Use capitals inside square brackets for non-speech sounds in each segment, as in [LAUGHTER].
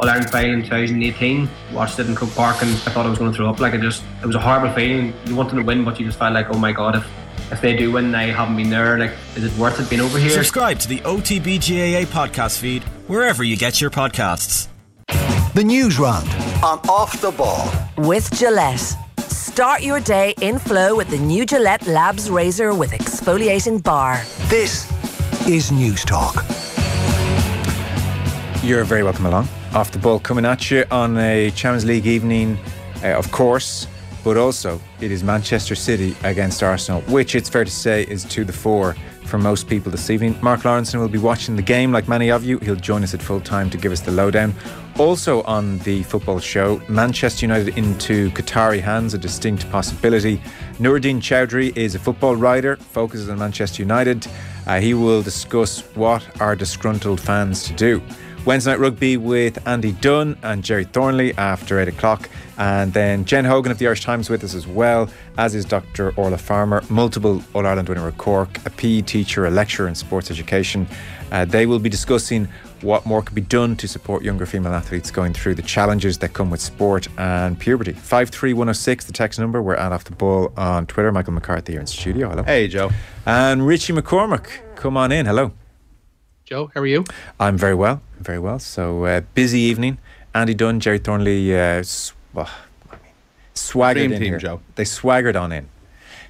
All Ireland final in 2018. Watched it in Croke Park and I thought I was going to throw up. Like it just, it was a horrible feeling. You wanted to win, but you just felt like, oh my god, if if they do win, I haven't been there. Like, is it worth it being over here? Subscribe to the OTBGAA podcast feed wherever you get your podcasts. The news round on Off the Ball with Gillette. Start your day in flow with the new Gillette Labs razor with exfoliating bar. This is News Talk. You're very welcome along. Off the ball coming at you on a Champions League evening, uh, of course, but also it is Manchester City against Arsenal, which it's fair to say is to the fore for most people this evening. Mark Lawrenson will be watching the game like many of you. He'll join us at full time to give us the lowdown. Also on the football show, Manchester United into Qatari hands, a distinct possibility. Nuruddin Chowdhury is a football writer, focuses on Manchester United. Uh, he will discuss what are disgruntled fans to do. Wednesday night rugby with Andy Dunn and Gerry Thornley after 8 o'clock. And then Jen Hogan of the Irish Times with us as well, as is Dr. Orla Farmer, multiple All Ireland winner at Cork, a PE teacher, a lecturer in sports education. Uh, they will be discussing what more could be done to support younger female athletes going through the challenges that come with sport and puberty. 53106, the text number. We're at Off the Ball on Twitter. Michael McCarthy here in studio. Hello. Hey, Joe. And Richie McCormack, come on in. Hello. Joe, how are you? I'm very well, very well. So uh, busy evening. Andy Dunn, Gerry Thornley, uh, sw- well, I mean, swaggered Dream in team, here. Joe. They swaggered on in.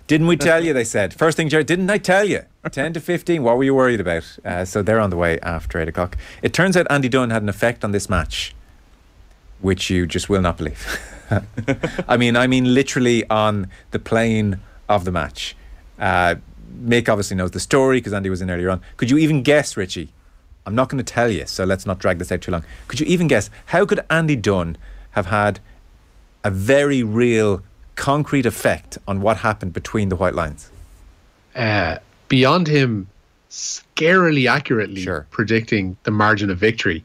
Didn't we tell you? They said first thing, Gerry, Didn't I tell you? [LAUGHS] Ten to fifteen. What were you worried about? Uh, so they're on the way after eight o'clock. It turns out Andy Dunn had an effect on this match, which you just will not believe. [LAUGHS] I mean, I mean literally on the plane of the match. Uh, Mick obviously knows the story because Andy was in earlier on. Could you even guess, Richie? I'm not going to tell you, so let's not drag this out too long. Could you even guess how could Andy Dunn have had a very real, concrete effect on what happened between the white lines? Uh, beyond him scarily accurately Sure. predicting the margin of victory,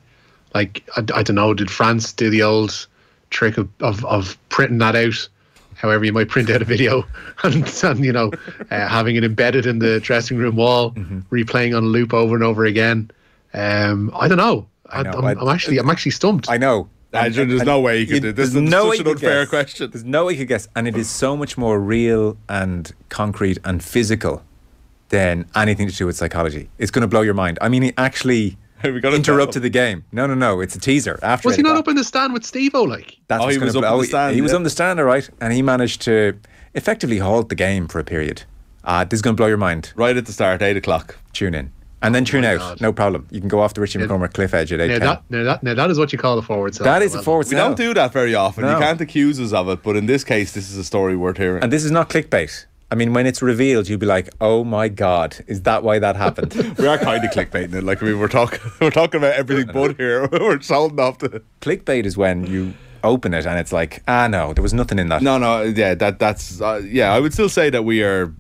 like, I, I don't know, did France do the old trick of, of, of printing that out? However, you might print out a video [LAUGHS] and, and you know, uh, having it embedded in the dressing room wall, Mm-hmm. replaying on a loop over and over again. Um, I don't know. I know, am I- I'm actually, I'm actually stumped. I know. Andrew, And- there's and- no way you could it- do this. there's is no such way an you could unfair guess. question. There's no way you could guess, and it is so much more real and concrete and physical than anything to do with psychology. It's going to blow your mind. I mean, he actually [LAUGHS] We gotta interrupted the game. No, no, no. It's a teaser. After was he not o'clock. up in the stand with Steve O? Like, That's Oh, he gonna was up blow- on the he- stand, He was yeah. on the stand, all right, and he managed to effectively halt the game for a period. Uh, this is going to blow your mind. Right at the start, eight o'clock. Tune in. And then tune out. God. No problem. You can go off the Richie McCormack cliff edge at 8 now that, now, that, now that is what you call a forward. That is a forward We don't do that very often. No. You can't accuse us of it, but in this case, this is a story worth hearing. And this is not clickbait. I mean, when it's revealed, you'll be like, "Oh my god, is that why that happened?" [LAUGHS] we are kind of clickbaiting it. Like I mean, we're talking, [LAUGHS] we're talking about everything but here. [LAUGHS] we're holding off to. clickbait is when you open it and it's like, "Ah, no, there was nothing in that." No, no, yeah, that that's uh, yeah. I would still say that we are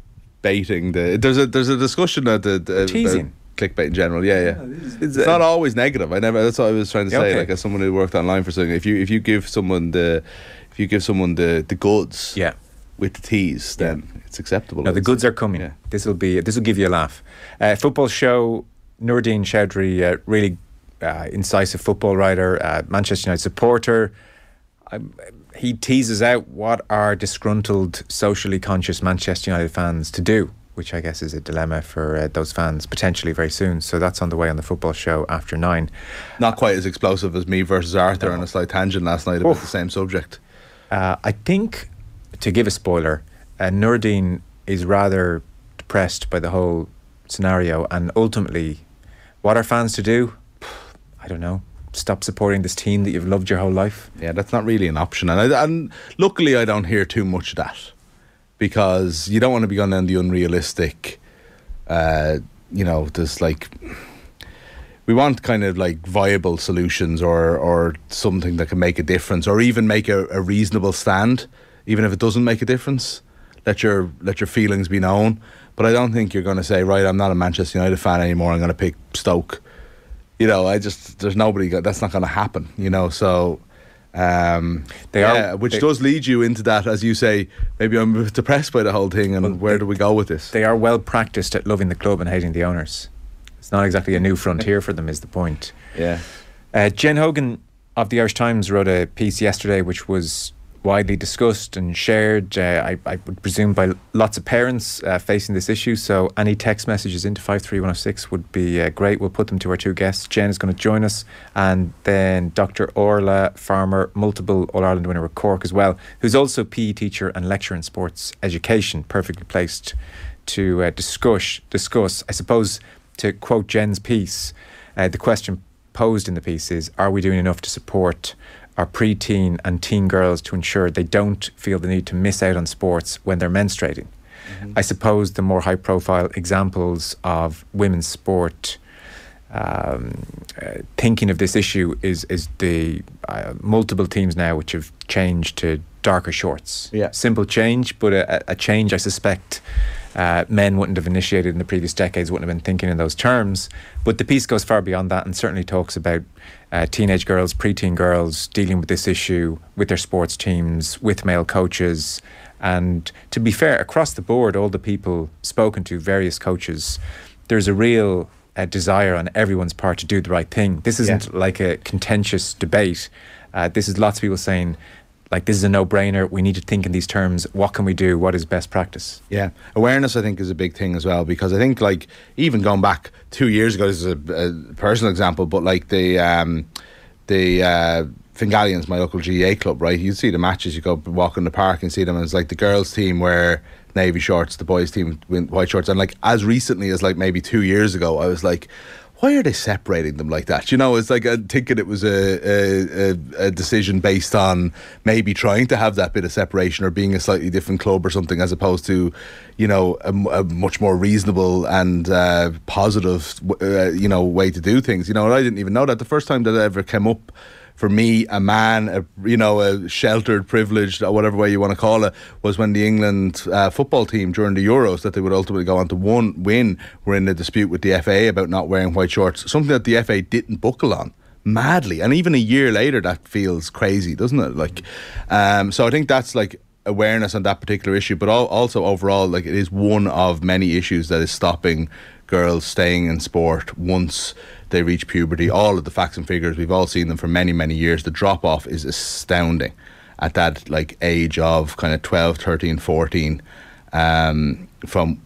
baiting the. There's a there's a discussion that the, the Teasing. about clickbait in general. Yeah, yeah. It's, It's not always negative. I never. That's what I was trying to say. okay. Like as someone who worked online for something, if you if you give someone the if you give someone the the goods, Yeah. With the teas, then it's acceptable. No, the goods are coming. Yeah. This will be. This will give you a laugh. Uh, football show. Nuruddin Chowdhury, uh, really uh, incisive football writer, uh, Manchester United supporter. Um, he teases out what are disgruntled, socially conscious Manchester United fans to do, which I guess is a dilemma for uh, those fans potentially very soon. So that's on the way on the football show after nine. Not quite as explosive as me versus Arthur on a slight tangent last night about Oof. the same subject. Uh, I think, to give a spoiler, uh, is rather depressed by the whole scenario, and ultimately, what are fans to do? [SIGHS] I don't know. Stop supporting this team that you've loved your whole life. Yeah, that's not really an option, and I, and luckily I don't hear too much of that because you don't want to be going down the unrealistic. Uh, you know, there's like we want kind of like viable solutions or or something that can make a difference, or even make a, a reasonable stand, even if it doesn't make a difference. Let your let your feelings be known. But I don't think you're going to say, right, I'm not a Manchester United fan anymore. I'm going to pick Stoke. You know, I just there's nobody. go- That's not going to happen. You know, so. Um, They are- which they- does lead you into that, as you say. Maybe I'm [LAUGHS] depressed by the whole thing, and where do we go with this? They are well practiced at loving the club and hating the owners. It's not exactly a new frontier for them, is the point. yeah, Uh, Jen Hogan of the Irish Times wrote a piece yesterday which was widely discussed and shared, uh, I, I, would presume, by lots of parents uh, facing this issue. So any text messages into 53106 would be uh, great. We'll put them to our two guests. Jen is going to join us, and then Dr. Orla Farmer, multiple All Ireland winner with Cork as well, who's also PE teacher and lecturer in sports education, perfectly placed to uh, discuss, discuss. I suppose, to quote Jen's piece, uh, the question posed in the piece is Are we doing enough to support our preteen and teen girls to ensure they don't feel the need to miss out on sports when they're menstruating. Mm-hmm. I suppose the more high profile examples of women's sport um, uh, thinking of this issue is is the uh, multiple teams now which have changed to darker shorts. Yeah. Simple change, but a, a change I suspect uh, men wouldn't have initiated in the previous decades, wouldn't have been thinking in those terms. But the piece goes far beyond that and certainly talks about uh, teenage girls, preteen girls dealing with this issue with their sports teams, with male coaches. And to be fair, across the board, all the people spoken to, various coaches, there's a real uh, desire on everyone's part to do the right thing. This isn't yeah. like a contentious debate. Uh, this is lots of people saying like this is a no-brainer. We need to think in these terms. What can we do? What is best practice? Yeah. Awareness i think is a big thing as well because i think like even going back two years ago this is a, a personal example but like the um the uh my local GAA club, right? You'd see the matches, you go walk in the park and see them, and it's like the girls' team wear navy shorts, the boys' team white shorts, and like as recently as like maybe two years ago, I was like, why are they separating them like that? You know, it's like I'm thinking it was a, a, a, decision based on maybe trying to have that bit of separation or being a slightly different club or something, as opposed to, you know, a, a much more reasonable and uh, positive, uh, you know, way to do things. You know, I didn't even know that the first time that it ever came up for me, a man, a, you know, a sheltered, privileged, whatever way you want to call it, was when the England uh, football team during the Euros that they would ultimately go on to one win were in a dispute with the FA about not wearing white shorts, something that the FA didn't buckle on madly, and even a year later, that feels crazy, doesn't it? Like, um, so I think that's like awareness on that particular issue, but also overall, like it is one of many issues that is stopping girls staying in sport once they reach puberty. All of the facts and figures, we've all seen them for many, many years. The drop off is astounding at that like age of kind of 12, 13, 14 um, from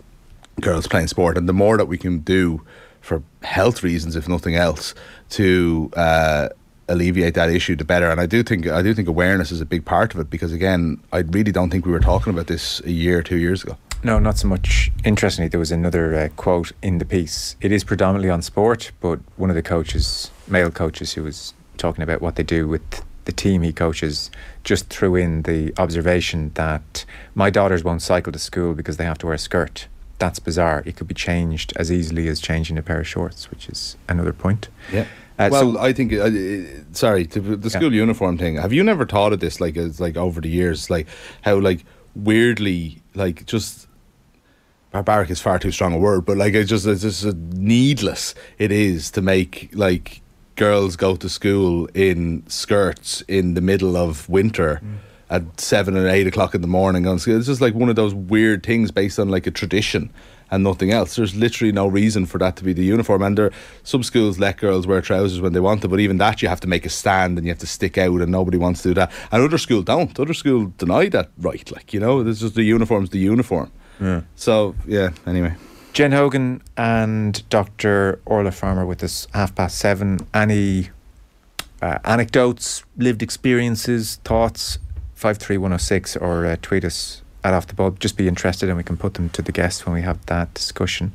girls playing sport. And the more that we can do for health reasons, if nothing else, to uh, alleviate that issue, the better. And I do think I do think awareness is a big part of it because again, I really don't think we were talking about this a year, two years ago. No, not so much. Interestingly, there was another uh, quote in the piece. It is predominantly on sport, but one of the coaches, male coaches, who was talking about what they do with the team he coaches, just threw in the observation that my daughters won't cycle to school because they have to wear a skirt. That's bizarre. It could be changed as easily as changing a pair of shorts, which is another point. Yeah. Uh, well, so, I think. Uh, sorry, the school yeah. uniform thing. Have you never thought of this, like, as like over the years, like how like weirdly, like just barbaric is far too strong a word, but like it's just it's just needless it is to make like girls go to school in skirts in the middle of winter. Mm. At seven and eight o'clock in the morning, on school. it's just like one of those weird things based on like a tradition and nothing else. There's literally no reason for that to be the uniform. And there, some schools let girls wear trousers when they want to, but even that you have to make a stand and you have to stick out, and nobody wants to do that. And other schools don't. Other schools deny that right. Like you know, this is the uniform's the uniform. Yeah. So yeah. Anyway. Jen Hogan and Dr. Orla Farmer with us half past seven. Any uh, anecdotes, lived experiences, thoughts? Five three one zero oh six or uh, tweet us at off the ball. Just be interested, and we can put them to the guests when we have that discussion.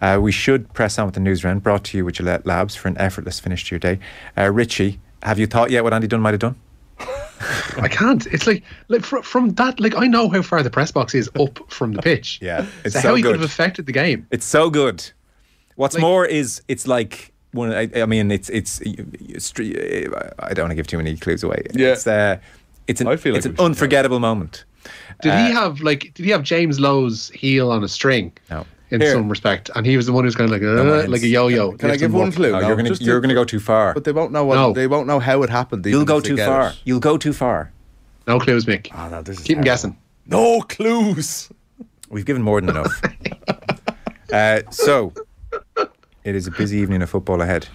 Uh, we should press on with the news round brought to you with Gillette Labs for an effortless finish to your day. Uh, Richie, have you thought yet what Andy Dunn might have done? I can't. It's like like fr- from that. Like I know how far the press box is up from the pitch. [LAUGHS] yeah, it's so, so how he could have affected the game. It's so good. What's like, more is it's like one. I, I mean, it's, it's, it's I don't want to give too many clues away. Yeah, it's uh, it's an, I feel it's an unforgettable moment. Did uh, he have like? Did he have James Lowe's heel on a string? No in Here. some respect, and he was the one who's kind of like uh, like a yo-yo. Can, can I give one clue? No, no, you're going to you're going to go too far. But they won't know what no. they won't know how it happened. You'll go too far. It. You'll go too far. No clues, Mick. Oh, no, this is Keep them guessing. No clues. We've given more than enough. [LAUGHS] uh, so, it is a busy evening of football ahead.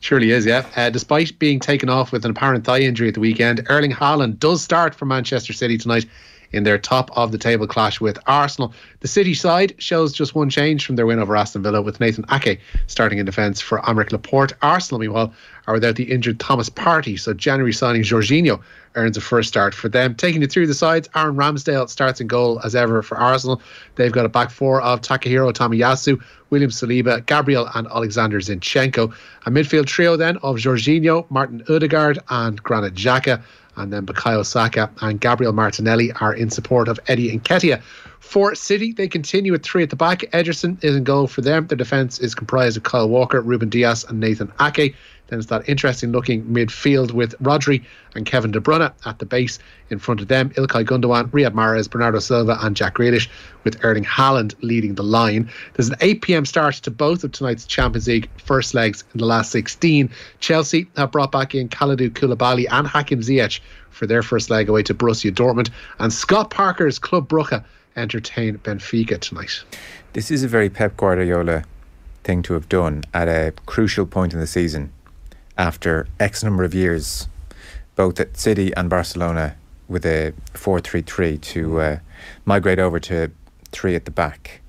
Surely is, yeah. Uh, despite being taken off with an apparent thigh injury at the weekend, Erling Haaland does start for Manchester City tonight in their top of the table clash with Arsenal. The City side shows just one change from their win over Aston Villa with Nathan Ake starting in defence for Aymeric Laporte. Arsenal, meanwhile, are without the injured Thomas Partey, so January signing Jorginho earns a first start for them. Taking you through the sides, Aaron Ramsdale starts in goal as ever for Arsenal. They've got a back four of Takehiro Tomiyasu, William Saliba, Gabriel, and Alexander Zinchenko. A midfield trio then of Jorginho, Martin Odegaard, and Granit Xhaka and then Bukayo Saka and Gabriel Martinelli are in support of Eddie Nketiah. For City, they continue with three at the back. Ederson is in goal for them. Their defence is comprised of Kyle Walker, Ruben Dias, and Nathan Ake. Then it's that interesting looking midfield with Rodri and Kevin De Bruyne at the base. In front of them, Ilkay Gundogan, Riyad Mahrez, Bernardo Silva, and Jack Grealish, with Erling Haaland leading the line. There's an 8 p.m. start to both of tonight's Champions League first legs in the last 16. Chelsea have brought back in Kalidou Koulibaly and Hakim Ziyech for their first leg away to Borussia Dortmund. And Scott Parker's Club Brugge entertain Benfica tonight. This is a very Pep Guardiola thing to have done at a crucial point in the season after X number of years, both at City and Barcelona, with a 4 3 3 to uh, migrate over to three at the back.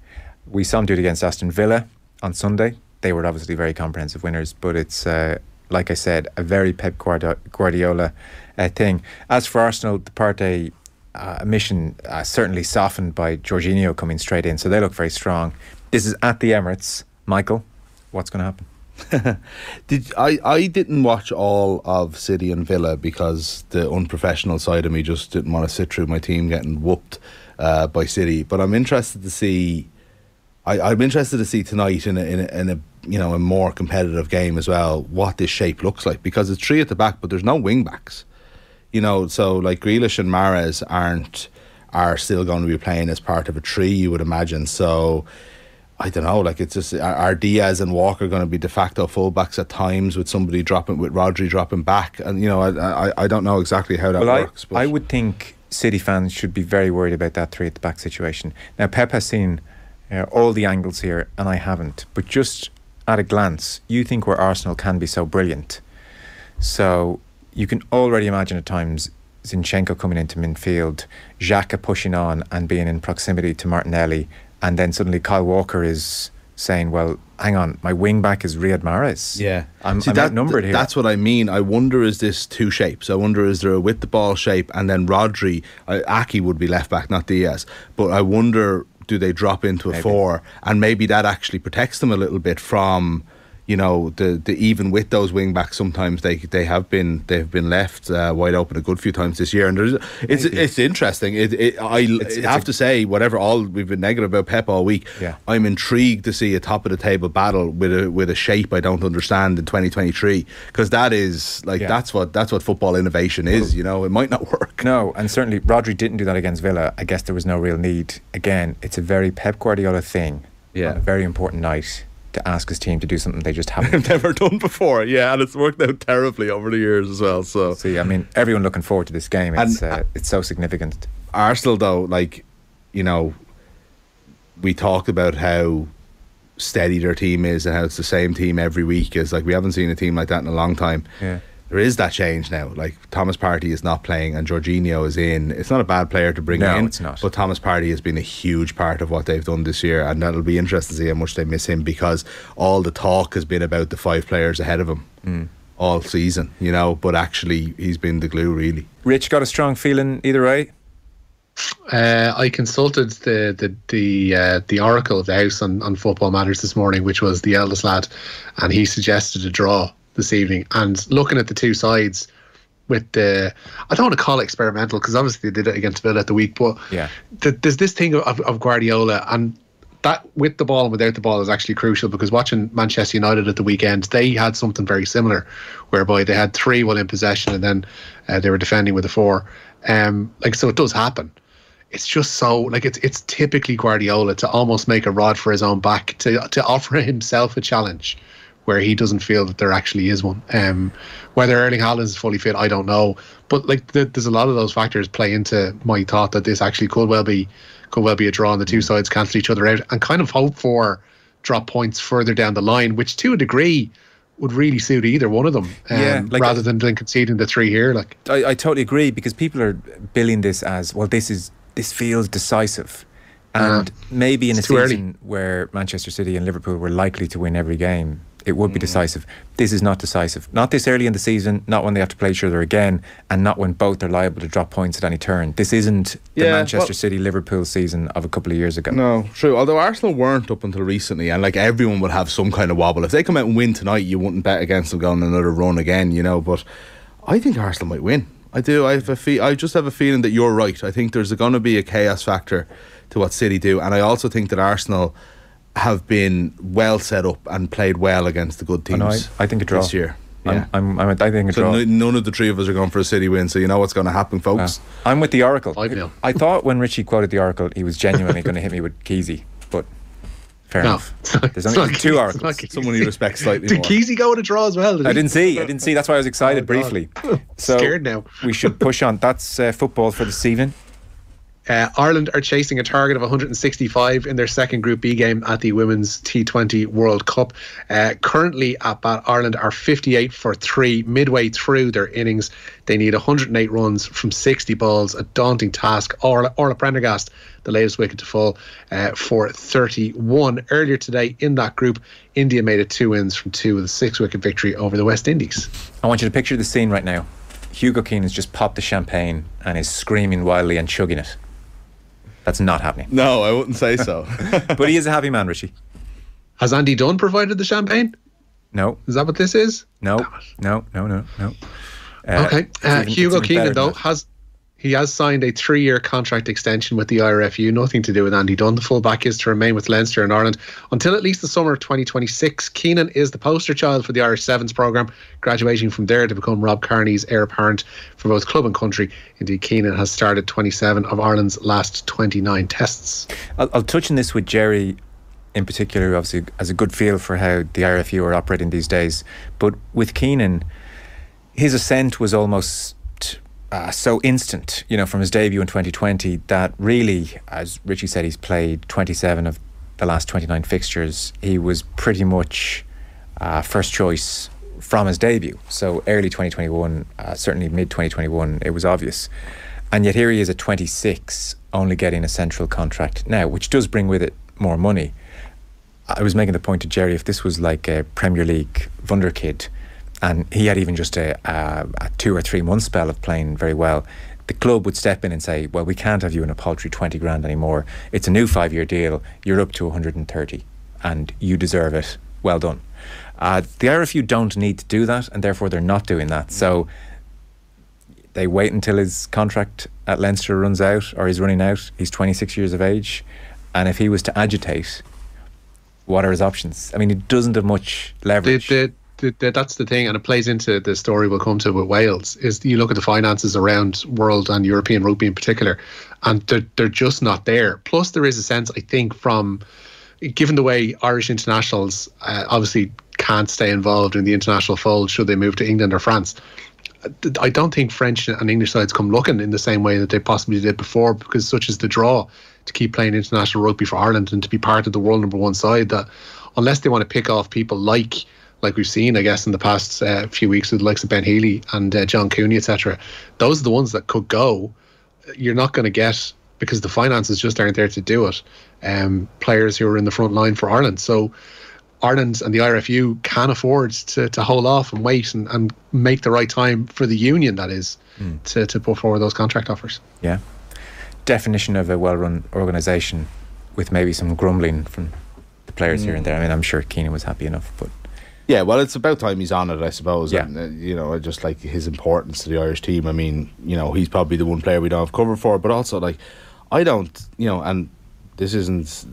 We saw him do it against Aston Villa on Sunday. They were obviously very comprehensive winners, but it's, uh, like I said, a very Pep Guardiola uh, thing. As for Arsenal, the Partey uh, mission uh, certainly softened by Jorginho coming straight in, so they look very strong. This is at the Emirates. Michael, what's going to happen? [LAUGHS] Did I? I didn't watch all of City and Villa because the unprofessional side of me just didn't want to sit through my team getting whooped uh, by City. But I'm interested to see. I, I'm interested to see tonight in a, in a, in a you know a more competitive game as well what this shape looks like because it's three at the back, but there's no wing backs. You know, so like Grealish and Mahrez aren't are still going to be playing as part of a tree, you would imagine. So I don't know. Like it's just are Dias and Walker going to be de facto fullbacks at times with somebody dropping with Rodri dropping back, and you know I I, I don't know exactly how that well, works. I, I would think City fans should be very worried about that three at the back situation. Now Pep has seen uh, all the angles here, and I haven't. But just at a glance, you think where Arsenal can be so brilliant. So you can already imagine at times Zinchenko coming into midfield, Xhaka pushing on and being in proximity to Martinelli and then suddenly Kyle Walker is saying, "Well, hang on, my wing back is Riyad Mahrez. Yeah, I'm, See, I'm that, outnumbered here. That's what I mean. I wonder is this two shapes? I wonder is there a with the ball shape and then Rodri, uh, Ake would be left back, not Dias. But I wonder do they drop into a Maybe. four and maybe that actually protects them a little bit from you know, the, the even with those wing backs, sometimes they they have been they've been left uh, wide open a good few times this year, and there's it's it's interesting. It, it I It's- it's have a- to say, whatever all we've been negative about Pep all week, Yeah. I'm intrigued to see a top of the table battle with a with a shape I don't understand in 2023 because that is like Yeah. that's what that's what football innovation is. You know, it might not [LAUGHS] work. No, and certainly Rodri didn't do that against Villa. I guess there was no real need. Again, it's a very Pep Guardiola thing. Yeah. very important night to ask his team to do something they just haven't. Never done before, yeah, and it's worked out terribly over the years as well. So See, I mean, everyone looking forward to this game. It's And- uh, it's so significant. Arsenal, though, like, you know, we talked about how steady their team is and how it's the same team every week. Is like we haven't seen a team like that in a long time. Yeah. There is that change now. Like Thomas Partey is not playing and Jorginho is in. It's not a bad player to bring No, in. it's not. But Thomas Partey has been a huge part of what they've done this year, and that'll be interesting to see how much they miss him because all the talk has been about the five players ahead of him Mm. all season. You know, but actually he's been the glue really. Rich got a strong feeling either way. Uh, I consulted the the the uh, the oracle of the house on, on football matters this morning, which was the eldest lad, and he suggested a draw this evening. And looking at the two sides, with the I don't want to call it experimental because obviously they did it against Villa at the week, but Yeah. th- there's this thing of, of Guardiola and that with the ball and without the ball is actually crucial because watching Manchester United at the weekend, they had something very similar, whereby they had three while in possession and then uh, they were defending with a four. Um, like so, it does happen. It's just so like it's it's typically Guardiola to almost make a rod for his own back to to [LAUGHS] offer himself a challenge where he doesn't feel that there actually is one. Um, whether Erling Haaland is fully fit, I don't know. But like, th- there's a lot of those factors play into my thought that this actually could well be could well be a draw, and the two sides cancel each other out, and kind of hope for drop points further down the line, which to a degree would really suit either one of them. Um, Yeah, like- rather than, than conceding the three here. Like I, I totally agree because people are billing this as well. This is this feels decisive, and maybe in a Uh-huh. too early. season where Manchester City and Liverpool were likely to win every game, it would be Mm. decisive. This is not decisive. Not this early in the season. Not when they have to play each other again, and not when both are liable to drop points at any turn. This isn't the Yeah, Manchester well- City Liverpool season of a couple of years ago. No, true. Although Arsenal weren't up until recently, and like everyone would have some kind of wobble. If they come out and win tonight, you wouldn't bet against them going another run again, you know. But I think Arsenal might win. I do. I have a fe- I just have a feeling that you're right. I think there's going to be a chaos factor to what City do, and I also think that Arsenal have been well set up and played well against the good teams. no, I, I think a draw this year. Yeah. I'm, I'm, I'm, I think a so draw. n- none of the three of us are going for a City win. So you know what's going to happen, folks. Yeah. I'm with the Oracle. Five nil. I thought when Richie quoted the Oracle, he was genuinely going to hit me with Keezy, but fair No, enough. not- There's only two Keezy, Oracles. it's not Keezy. Someone you respect slightly did more. Kesey go with a draw as well? Did I didn't see. I didn't see. That's why I was excited Oh, briefly. So Scared now. we should push on. That's uh, football for this evening. Uh, Ireland are chasing a target of 165 in their second Group B game at the Women's T20 World Cup. Uh, currently at bat, Ireland are 58 for three. Midway through their innings, they need 108 runs from 60 balls, a daunting task. Orla, Orla Prendergast, the latest wicket to fall, uh, for 31. Earlier today in that group, India made it two wins from two with a six wicket victory over the West Indies. I want you to picture the scene right now. Hugo Keenan has just popped the champagne and is screaming wildly and chugging it. That's not happening. No, I wouldn't say so. [LAUGHS] But he is a happy man, Richie. Has Andy Dunn provided the champagne? No, Is that what this is? no, no, no, no, no. Uh, Okay. Uh, even- Hugo even Keenan better though has he has signed a three-year contract extension with the IRFU. Nothing to do with Andy Dunn. The fullback is to remain with Leinster in Ireland until at least the summer of 2026. Keenan is the poster child for the Irish Sevens program, graduating from there to become Rob Kearney's heir apparent for both club and country. Indeed, Keenan has started 27 of Ireland's last 29 tests. I'll, I'll touch on this with Gerry in particular, obviously has a good feel for how the RFU are operating these days. But with Keenan, his ascent was almost uh, so instant, you know, from his debut in 2020 that really, as Richie said, he's played 27 of the last 29 fixtures. He was pretty much uh, first choice from his debut. So early 2021, uh, certainly mid 2021, it was obvious. And yet here he is at 26, only getting a central contract now, which does bring with it more money. I was making the point to Gerry if this was like a Premier League wunderkid and he had even just a, a, a two or three month spell of playing very well, the club would step in and say, Well, we can't have you in a paltry 20 grand anymore. It's a new five year deal. You're up to 130 and you deserve it. Well done. Uh, the RFU don't need to do that and therefore they're not doing that. So they wait until his contract at Leinster runs out or he's running out. He's 26 years of age. And if he was to agitate, what are his options? I mean, he doesn't have much leverage. the, the, that's the thing, and it plays into the story we'll come to with Wales. Is you look at the finances around world and European rugby in particular, and they're they're just not there. Plus, there is a sense I think from, given the way Irish internationals uh, obviously can't stay involved in the international fold should they move to England or France. I don't think French and English sides come looking in the same way that they possibly did before because such is the draw to keep playing international rugby for Ireland and to be part of the world number one side that unless they want to pick off people like like we've seen I guess in the past uh, few weeks with the likes of Ben Healy and uh, John Cooney etc those are the ones that could go you're not going to get because the finances just aren't there to do it um, players who are in the front line for Ireland so Ireland and the IRFU can afford to, to hold off and wait and, and make the right time for the union, that is, to, to put forward those contract offers. yeah. Definition of a well run organisation with maybe some grumbling from the players here and there. I mean, I'm sure Keenan was happy enough, but Yeah, well, it's about time he's on it, I suppose. Yeah. And, uh, you know, just like his importance to the Irish team. I mean, you know, he's probably the one player we don't have cover for, but also, like, I don't, you know, and this isn't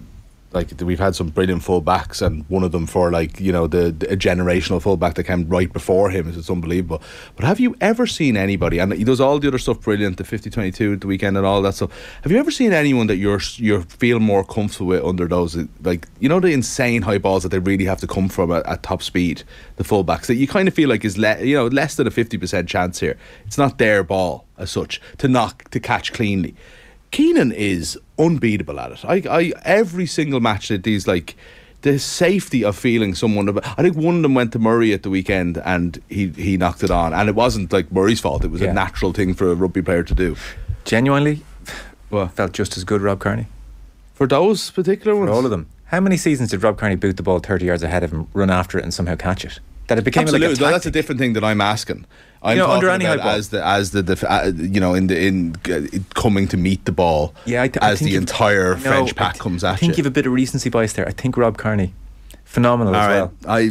like we've had some brilliant fullbacks, and one of them for like you know the, the a generational fullback that came right before him. It's unbelievable. But have you ever seen anybody? And he does all the other stuff brilliant, the 50-22 at the weekend and all that stuff. Have you ever seen anyone that you're you feel more comfortable with under those uh, like you know the insane high balls that they really have to come from at, at top speed, the fullbacks that you kind of feel like is le- you know less than a fifty percent chance here. It's not their ball as such to knock to catch cleanly. Keenan is unbeatable at it. I, I every single match that these like the safety of feeling someone. About, I think one of them went to Murray at the weekend and he he knocked it on, and it wasn't like Murray's fault. It was Yeah. a natural thing for a rugby player to do. Genuinely, Well, felt just as good, Rob Kearney. for those particular For ones, all of them. How many seasons did Rob Kearney boot the ball 30 yards ahead of him, run after it, and somehow catch it? That it became Absolutely, like a that's a different thing that I'm asking. I'm know, under any ball. as the as the def- uh, you know in the in uh, coming to meet the ball. Yeah, I th- I as think the entire French I pack th- comes I think you. you've a bit of recency bias there. I think Rob Kearney, phenomenal All as right, well. I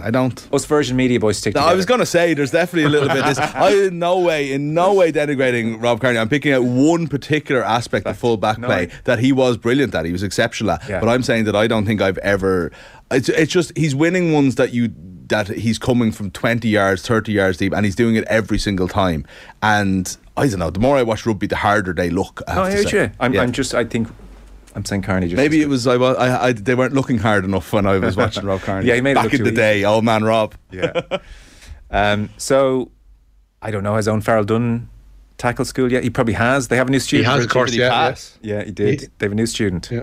I don't. Us Virgin Media boys stick No, together. I was going to say there's definitely a little bit. This [LAUGHS] I in no way, in no way denigrating Rob Kearney. I'm picking out one particular aspect of full back no, play I- that he was brilliant at. He was exceptional at. Yeah. But I'm saying that I don't think I've ever. It's it's just he's winning ones that you that he's coming from 20 yards, 30 yards deep, and he's doing it every single time. And I don't know. The more I watch rugby, the harder they look. I No, have I to heard say. you. I'm, Yeah. I'm just, I think, I'm saying Kearney just. Maybe it was I, was I, I they weren't looking hard enough when I was watching Rob [LAUGHS] Kearney. Yeah, he made it back look in too the easy. day, old man Rob. Yeah. um, so, I don't know. Has Owen Farrell done tackle school yet? He probably has. They have a new student. He has, of course, yeah, pass? Yeah, he did. He- they have a new student. Yeah.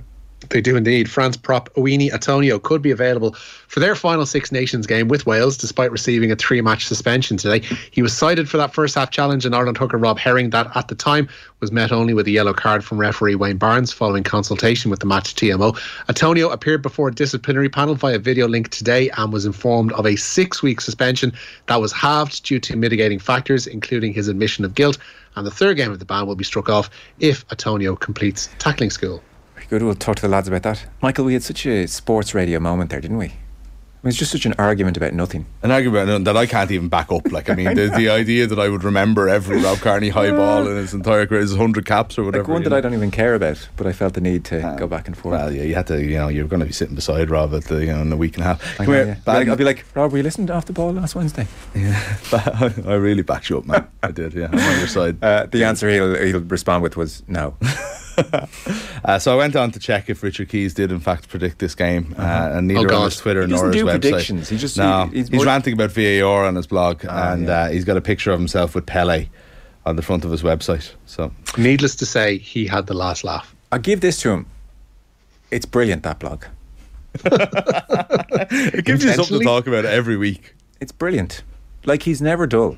They do indeed. France prop Uini Atonio could be available for their final Six Nations game with Wales, despite receiving a three match suspension today. He was cited for that first half challenge, and Ireland hooker Rob Herring, that at the time was met only with a yellow card from referee Wayne Barnes following consultation with the match TMO. Atonio appeared before a disciplinary panel via video link today and was informed of a six week suspension that was halved due to mitigating factors, including his admission of guilt. And the third game of the ban will be struck off if Atonio completes tackling school. Good. We'll talk to the lads about that. Michael, we had such a sports radio moment there, didn't we? I mean, it's just such an argument about nothing. An argument that I can't even back up. Like, I [LAUGHS] mean, the, the idea that I would remember every Rob Kearney high ball in his entire career, his 100 caps or whatever. Like one that I don't even care about, but I felt the need to go back and forth. Well, yeah, you had to, you know, you're going to be sitting beside Rob at the, you know, in a week and a half. I Come know, here, yeah. Like, I'll be like, Rob, were you listening to Off the Ball last Wednesday? Yeah, [LAUGHS] I really backed you up, man. I did, yeah. I'm on your side. [LAUGHS] Uh, the answer he'll, he'll respond with was no. [LAUGHS] Uh, so I went on to check if Richard Keys did in fact predict this game, uh, and neither Oh, on God. his Twitter He nor doesn't his do website. predictions. He just- no, he- he's he's, ranting about VAR on his blog, Ah, and yeah. uh, he's got a picture of himself with Pele on the front of his website. So Needless to say, he had the last laugh. I'll give this to him. It's brilliant, that blog. [LAUGHS] it gives you something to talk about every week. It's brilliant. Like, he's never dull.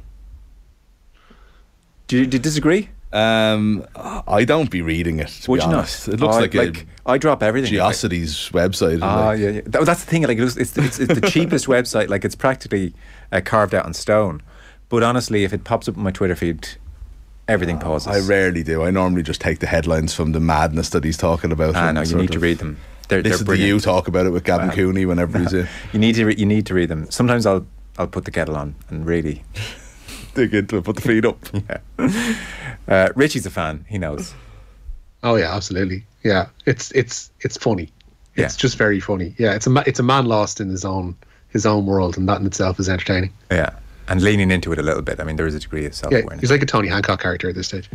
Do you, do you disagree? Um, I don't be reading it. To Would you not? It looks I- like, like I drop everything. Geocities website. Ah, like. yeah, yeah. That- that's the thing. Like, it it's, it's, it's the [LAUGHS] cheapest website. Like, it's practically uh, carved out in stone. But honestly, if it pops up on my Twitter feed, everything pauses. I rarely do. I normally just take the headlines from the madness that he's talking about. Ah, and no, you need to read them. They're, they're Listen to you talk about it with Gavin Wow. Cooney whenever he's [LAUGHS] in. You need to re- you need to read them. Sometimes I'll I'll put the kettle on and really. Dig into it, put the feet up. [LAUGHS] Yeah. Uh, Richie's a fan. He knows. Oh yeah, absolutely. Yeah, it's it's it's funny. It's Yeah. just very funny. Yeah, it's a it's a man lost in his own his own world, and that in itself is entertaining. Yeah, and leaning into it a little bit. I mean, there is a degree of self Yeah, awareness. he's like a Tony Hancock character at this stage.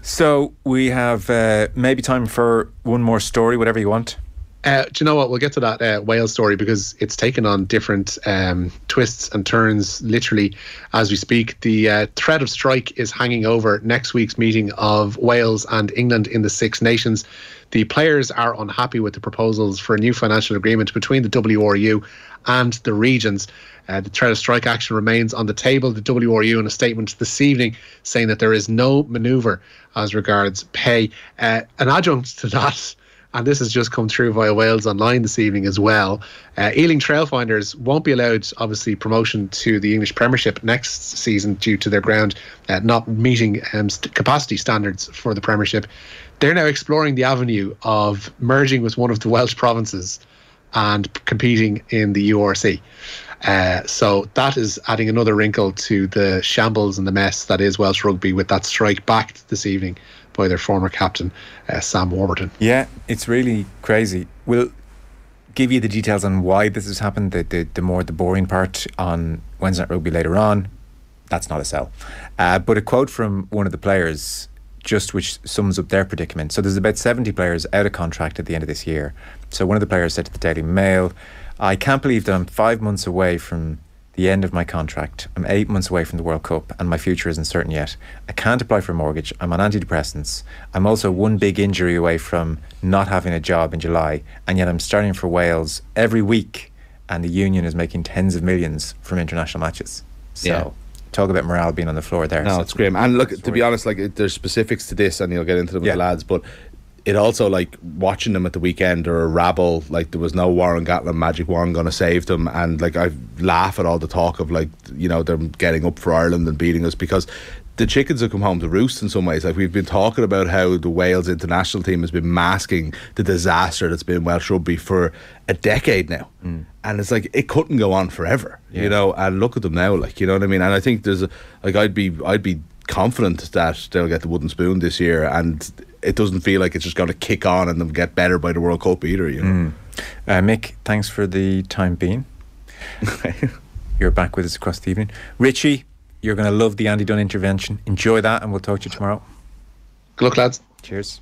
so we have uh, maybe time for one more story, whatever you want. Uh, do you know what? We'll get to that uh, Wales story because it's taken on different um, twists and turns literally as we speak. The uh, threat of strike is hanging over next week's meeting of Wales and England in the Six Nations. The players are unhappy with the proposals for a new financial agreement between the WRU and the regions. Uh, the threat of strike action remains on the table. The WRU, in a statement this evening, saying that there is no manoeuvre as regards pay. Uh, an adjunct to that and this has just come through via Wales Online this evening as well. Uh, Ealing Trailfinders won't be allowed, obviously, promotion to the English Premiership next season due to their ground uh, not meeting um, st- capacity standards for the Premiership. They're now exploring the avenue of merging with one of the Welsh provinces and competing in the URC. Uh, so that is adding another wrinkle to the shambles and the mess that is Welsh rugby with that strike backed this evening by their former captain, uh, Sam Warburton. Yeah, it's really crazy. We'll give you the details on why this has happened. The the, the more the boring part on Wednesday Night Rugby later on. That's not a sell. Uh, but a quote from one of the players, just which sums up their predicament. So there's about 70 players out of contract at the end of this year. So one of the players said to the Daily Mail, "I can't believe that I'm five months away from the end of my contract. I'm eight months away from the World Cup and my future isn't certain yet. I can't apply for a mortgage. I'm on antidepressants. I'm also one big injury away from not having a job in July, and yet I'm starting for Wales every week, and the union is making tens of millions from international matches. So, Yeah. talk about morale being on the floor there. No, So it's great. And look, to be honest, like there's specifics to this, and you'll get into them with Yeah. the lads. But it also like watching them at the weekend or a rabble. Like there was no Warren Gatland magic wand going to save them, and like I laugh at all the talk of like you know them getting up for Ireland and beating us because. The chickens have come home to roost in some ways. Like we've been talking about how the Wales international team has been masking the disaster that's been Welsh rugby for a decade now, hmm. and it's like it couldn't go on forever, you know. And look at them now, like you know what I mean. And I think there's a, like I'd be I'd be confident that they'll get the wooden spoon this year, and it doesn't feel like it's just going to kick on and them get better by the World Cup either. You know, Uh, Mick, thanks for the time being. [LAUGHS] You're back with us across the evening. Richie, you're going to love the Andy Dunn intervention. Enjoy that, and we'll talk to you tomorrow. Good luck, lads. Cheers.